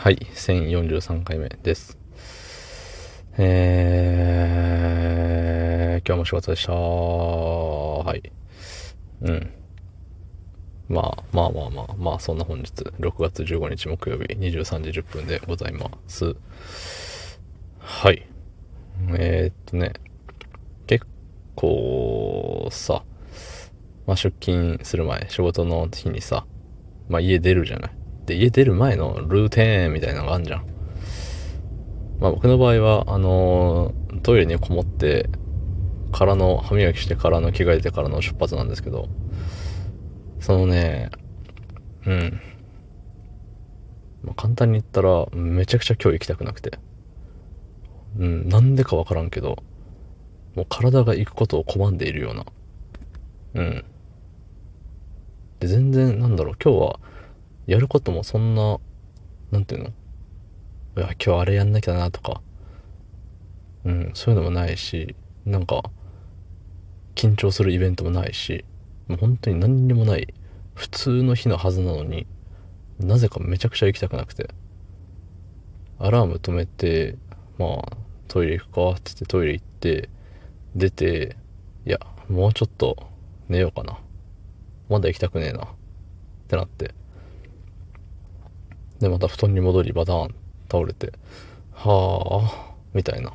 はい、1043回目です。えー、今日も仕事でした。はい。うん。まあ、まあまあまあ、まあ、そんな本日、6月15日木曜日23時10分でございます。はい。えー、っとね、結構さ、まあ出勤する前、仕事の日にさ、まあ家出るじゃない。で、家出る前のルーティンみたいなのがあるじゃん。まあ僕の場合は、あのートイレにこもって、からの、歯磨きしてからの着替えてからの出発なんですけど、そのね、うん。まあ、簡単に言ったら、めちゃくちゃ今日行きたくなくて。うん、なんでかわからんけど、もう体が行くことを拒んでいるような。うん。で、全然、なんだろう、今日は、やることもそんな、なんていうの？いや、今日あれやんなきゃなとか、うん、そういうのもないし、なんか、緊張するイベントもないし、もう本当に何にもない、普通の日のはずなのに、なぜかめちゃくちゃ行きたくなくて、アラーム止めて、まあ、トイレ行くかって言ってトイレ行って、出て、いや、もうちょっと寝ようかな。まだ行きたくねえな。ってなって。で、また布団に戻りバターン倒れて、はあ、みたいな。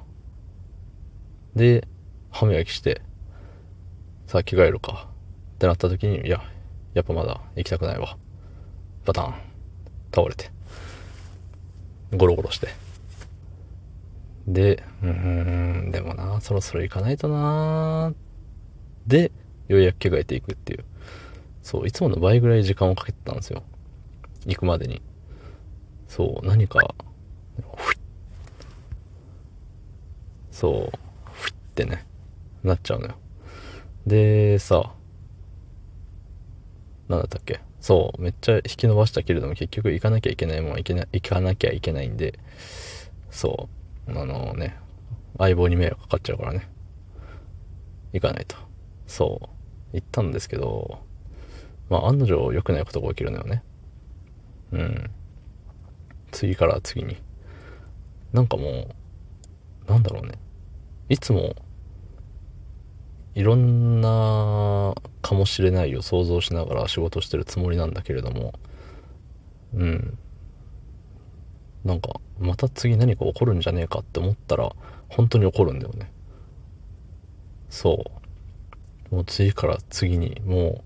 で、歯磨きして、さあ着替えるか。ってなった時に、いや、やっぱまだ行きたくないわ。バターン倒れて。ゴロゴロして。で、うーん、でもな、そろそろ行かないとなで、ようやく着替えていくっていう。そう、いつもの倍ぐらい時間をかけてたんですよ。行くまでに。そう、何か、ふっそう、ふってね、なっちゃうのよ。で、さ、なんだったっけ？そう、めっちゃ引き伸ばしたけれども結局行かなきゃいけないもん行けな行かなきゃいけないんで、そう、あのね、相棒に迷惑かかっちゃうからね。行かないと。そう、行ったんですけど、まあ案の定良くないことが起きるのよね。うん。次から次に。なんかもう、なんだろうね。いつも、いろんなかもしれないを想像しながら仕事してるつもりなんだけれども、うん。なんか、また次何か起こるんじゃねえかって思ったら、本当に起こるんだよね。そう。もう次から次に、も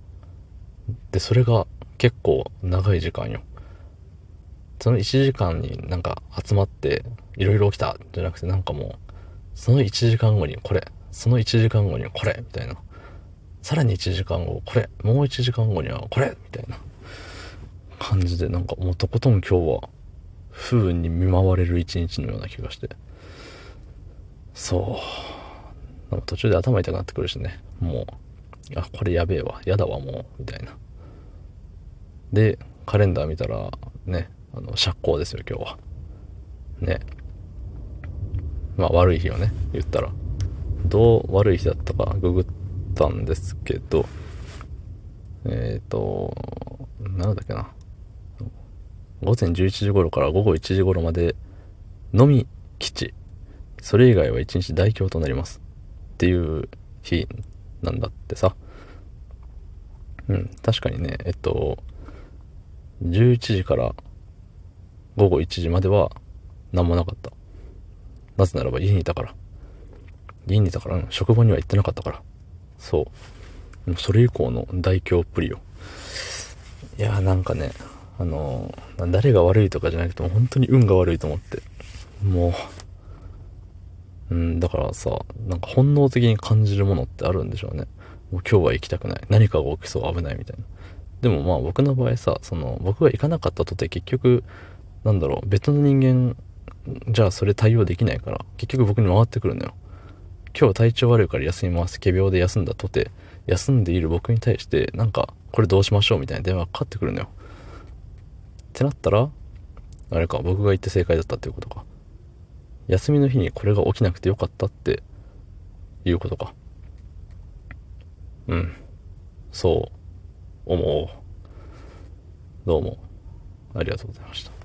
う、で、それが結構長い時間よ。その1時間になんか集まっていろいろ起きたじゃなくてなんかもうその1時間後にこれその1時間後にこれみたいな。さらに1時間後これもう1時間後にはこれみたいな感じでなんかもうとことん今日は不運に見舞われる一日のような気がして。そう。なんか途中で頭痛くなってくるしね。もうあこれやべえわ。やだわもう。みたいな。でカレンダー見たらねあの釈光ですよ今日は。ね。まあ悪い日をね言ったら。どう悪い日だったかググったんですけど。えっ、ー、となんだっけな。午前11時頃から午後1時頃までのみ基地。それ以外は1日大凶となります。っていう日なんだってさ。うん確かにねえっと11時から午後1時までは何もなかった。なぜならば家にいたから。家にいたから、職場には行ってなかったから。そう。それ以降の大凶っぷりよ。いやーなんかね、あのー誰が悪いとかじゃなくても本当に運が悪いと思って。もう、うん、だからさ、なんか本能的に感じるものってあるんでしょうね。もう今日は行きたくない。何かが起きそう危ないみたいな。でもまあ僕の場合さ、その僕が行かなかったとて結局、なんだろう、別の人間、じゃあそれ対応できないから、結局僕に回ってくるのよ。今日体調悪いから休みます。仮病で休んだとて、休んでいる僕に対して、なんか、これどうしましょう？みたいな電話がかかってくるのよ。ってなったら、あれか、僕が言って正解だったっていうことか。休みの日にこれが起きなくてよかったって、いうことか。うん。そう、思う。どうも、ありがとうございました。